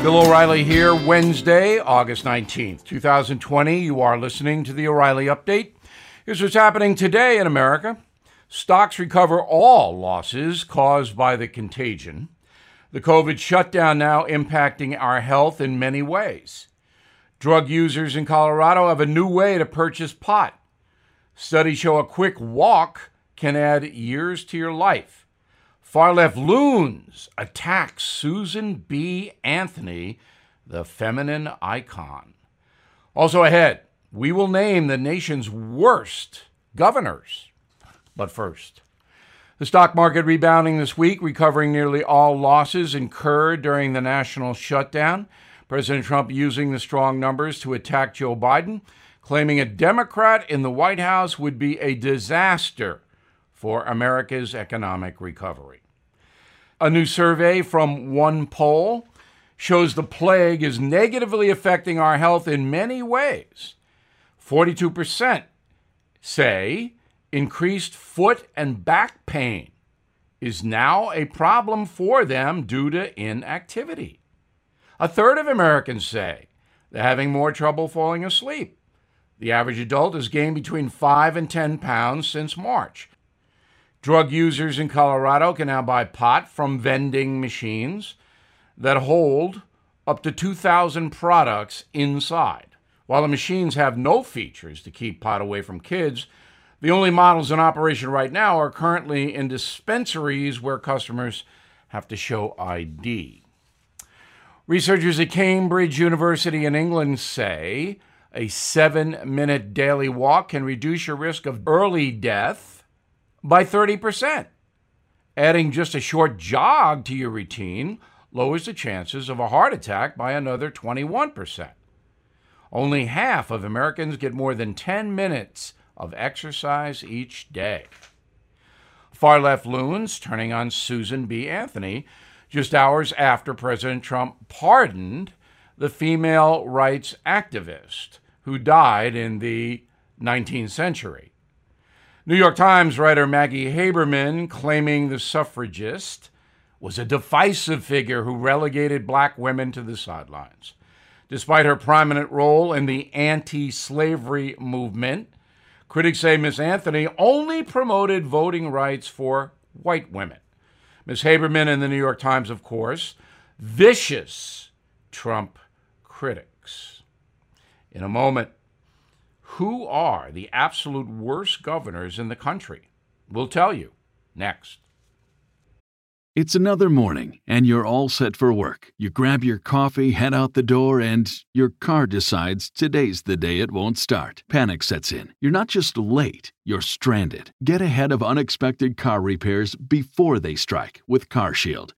Bill O'Reilly here, Wednesday, August 19th, 2020. You are listening to the O'Reilly Update. Here's what's happening today in America. Stocks recover all losses caused by the contagion. The COVID shutdown now impacting our health in many ways. Drug users in Colorado have a new way to purchase pot. Studies show a quick walk can add years to your life. Far left loons attack Susan B. Anthony, the feminine icon. Also ahead, we will name the nation's worst governors. But first, the stock market rebounding this week, recovering nearly all losses incurred during the national shutdown. President Trump using the strong numbers to attack Joe Biden, claiming a Democrat in the White House would be a disaster for America's economic recovery. A new survey from OnePoll shows the plague is negatively affecting our health in many ways. 42% say increased foot and back pain is now a problem for them due to inactivity. A third of Americans say they're having more trouble falling asleep. The average adult has gained between 5 and 10 pounds since March. Drug users in Colorado can now buy pot from vending machines that hold up to 2,000 products inside. While the machines have no features to keep pot away from kids, the only models in operation right now are currently in dispensaries where customers have to show ID. Researchers at Cambridge University in England say a seven minute daily walk can reduce your risk of early death by 30%. Adding just a short jog to your routine lowers the chances of a heart attack by another 21%. Only half of Americans get more than 10 minutes of exercise each day. Far left loons turning on Susan B. Anthony just hours after President Trump pardoned the female rights activist who died in the 19th century. New York Times writer Maggie Haberman claiming the suffragist was a divisive figure who relegated black women to the sidelines. Despite her prominent role in the anti slavery movement, critics say Miss Anthony only promoted voting rights for white women. Miss Haberman in the New York Times, of course, vicious Trump critics. In a moment, who are the absolute worst governors in the country? We'll tell you next. It's another morning, and you're all set for work. You grab your coffee, head out the door, and your car decides today's the day it won't start. Panic sets in. You're not just late, you're stranded. Get ahead of unexpected car repairs before they strike with CarShield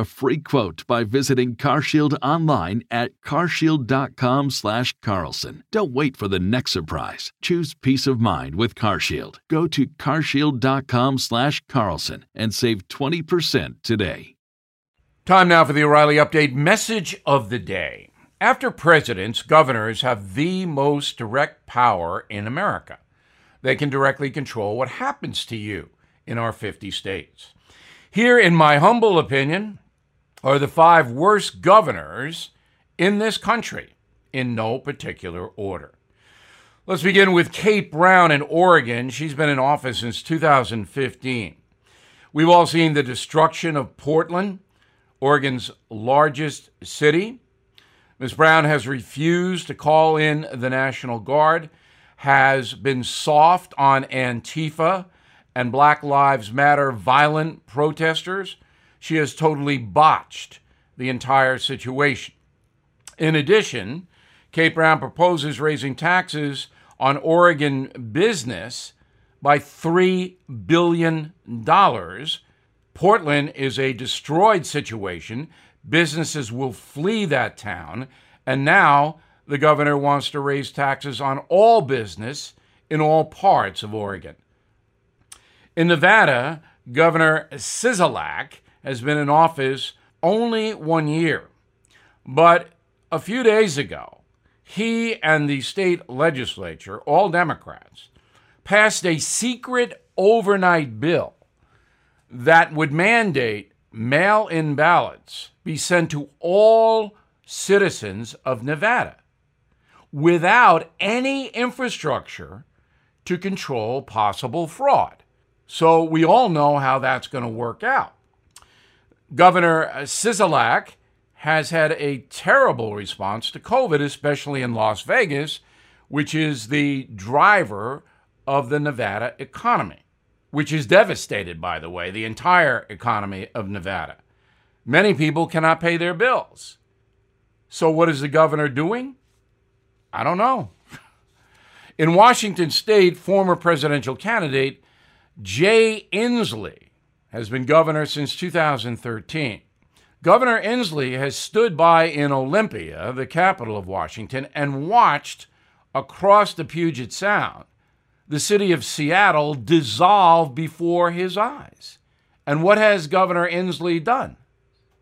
a free quote by visiting CarShield online at carshield.com/carlson. Don't wait for the next surprise. Choose peace of mind with CarShield. Go to carshield.com/carlson and save 20% today. Time now for the O'Reilly update message of the day. After presidents, governors have the most direct power in America. They can directly control what happens to you in our 50 states. Here, in my humble opinion, are the five worst governors in this country in no particular order. Let's begin with Kate Brown in Oregon. She's been in office since 2015. We've all seen the destruction of Portland, Oregon's largest city. Ms. Brown has refused to call in the National Guard, has been soft on Antifa and Black Lives Matter violent protesters she has totally botched the entire situation. In addition, Kate Brown proposes raising taxes on Oregon business by $3 billion. Portland is a destroyed situation. Businesses will flee that town, and now the governor wants to raise taxes on all business in all parts of Oregon. In Nevada, Governor Sisolak has been in office only one year. But a few days ago, he and the state legislature, all Democrats, passed a secret overnight bill that would mandate mail in ballots be sent to all citizens of Nevada without any infrastructure to control possible fraud. So we all know how that's going to work out. Governor Sisolak has had a terrible response to COVID, especially in Las Vegas, which is the driver of the Nevada economy, which is devastated, by the way, the entire economy of Nevada. Many people cannot pay their bills. So, what is the governor doing? I don't know. In Washington state, former presidential candidate Jay Inslee has been governor since 2013. Governor Inslee has stood by in Olympia, the capital of Washington, and watched across the Puget Sound the city of Seattle dissolve before his eyes. And what has Governor Inslee done?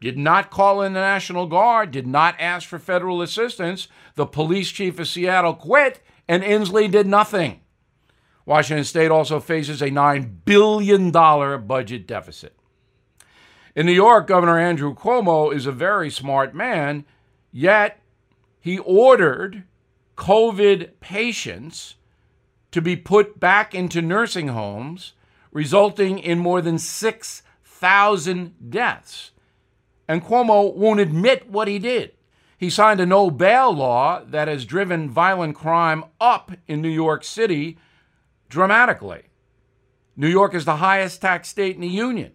Did not call in the National Guard, did not ask for federal assistance. The police chief of Seattle quit, and Inslee did nothing. Washington State also faces a $9 billion budget deficit. In New York, Governor Andrew Cuomo is a very smart man, yet he ordered COVID patients to be put back into nursing homes, resulting in more than 6,000 deaths. And Cuomo won't admit what he did. He signed a no bail law that has driven violent crime up in New York City dramatically. New York is the highest tax state in the union.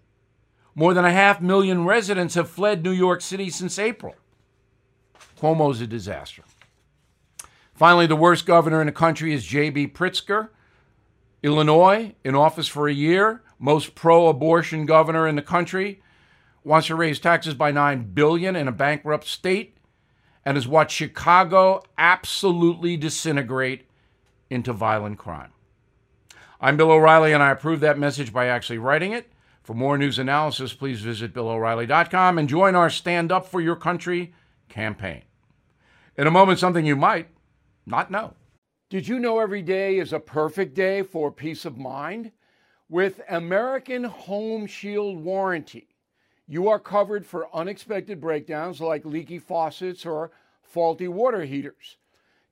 More than a half million residents have fled New York City since April. Cuomo's a disaster. Finally, the worst governor in the country is J.B. Pritzker. Illinois, in office for a year, most pro-abortion governor in the country, wants to raise taxes by 9 billion in a bankrupt state and has watched Chicago absolutely disintegrate into violent crime. I'm Bill O'Reilly, and I approve that message by actually writing it. For more news analysis, please visit BillO'Reilly.com and join our Stand Up for Your Country campaign. In a moment, something you might not know. Did you know every day is a perfect day for peace of mind? With American Home Shield Warranty, you are covered for unexpected breakdowns like leaky faucets or faulty water heaters.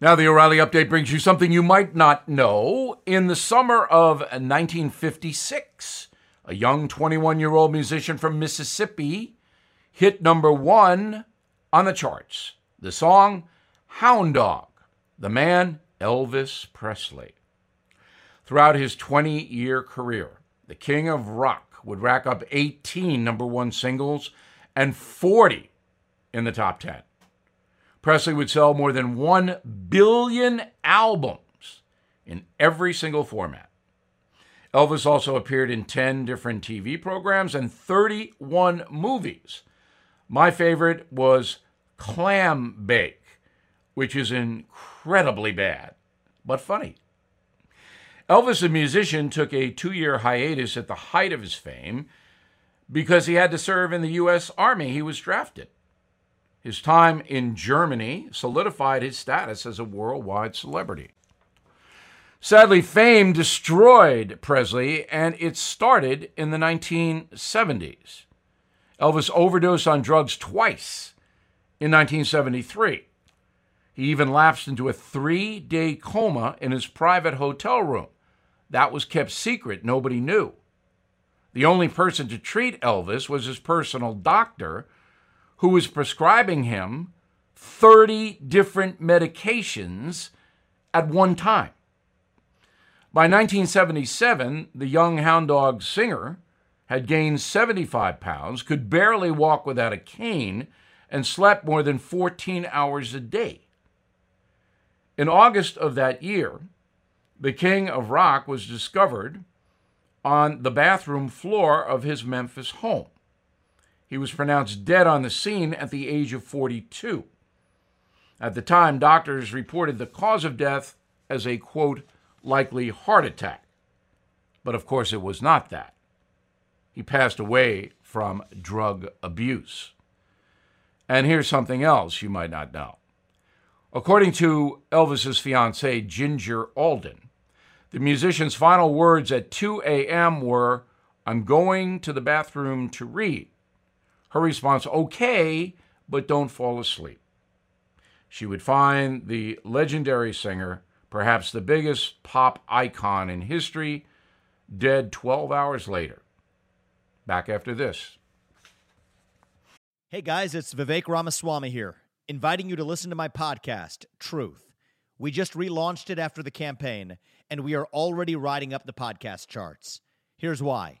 Now, the O'Reilly update brings you something you might not know. In the summer of 1956, a young 21 year old musician from Mississippi hit number one on the charts. The song Hound Dog, the man Elvis Presley. Throughout his 20 year career, the king of rock would rack up 18 number one singles and 40 in the top 10. Presley would sell more than 1 billion albums in every single format. Elvis also appeared in 10 different TV programs and 31 movies. My favorite was Clambake, which is incredibly bad, but funny. Elvis, a musician, took a two year hiatus at the height of his fame because he had to serve in the U.S. Army. He was drafted. His time in Germany solidified his status as a worldwide celebrity. Sadly, fame destroyed Presley, and it started in the 1970s. Elvis overdosed on drugs twice in 1973. He even lapsed into a three day coma in his private hotel room. That was kept secret, nobody knew. The only person to treat Elvis was his personal doctor, who was prescribing him 30 different medications at one time. By 1977, the young hound dog singer had gained 75 pounds, could barely walk without a cane, and slept more than 14 hours a day. In August of that year, the king of rock was discovered on the bathroom floor of his Memphis home. He was pronounced dead on the scene at the age of 42. At the time, doctors reported the cause of death as a quote, likely heart attack. But of course, it was not that. He passed away from drug abuse. And here's something else you might not know. According to Elvis's fiancee, Ginger Alden, the musician's final words at 2 a.m. were, I'm going to the bathroom to read. Her response, okay, but don't fall asleep. She would find the legendary singer, perhaps the biggest pop icon in history, dead 12 hours later. Back after this. Hey guys, it's Vivek Ramaswamy here inviting you to listen to my podcast, Truth. We just relaunched it after the campaign, and we are already riding up the podcast charts. Here's why.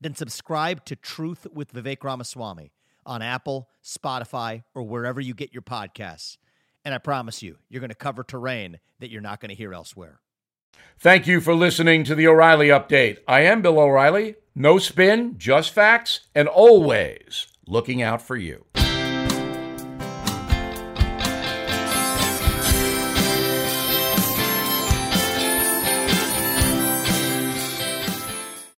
then subscribe to Truth with Vivek Ramaswamy on Apple, Spotify, or wherever you get your podcasts. And I promise you, you're going to cover terrain that you're not going to hear elsewhere. Thank you for listening to the O'Reilly Update. I am Bill O'Reilly. No spin, just facts, and always looking out for you.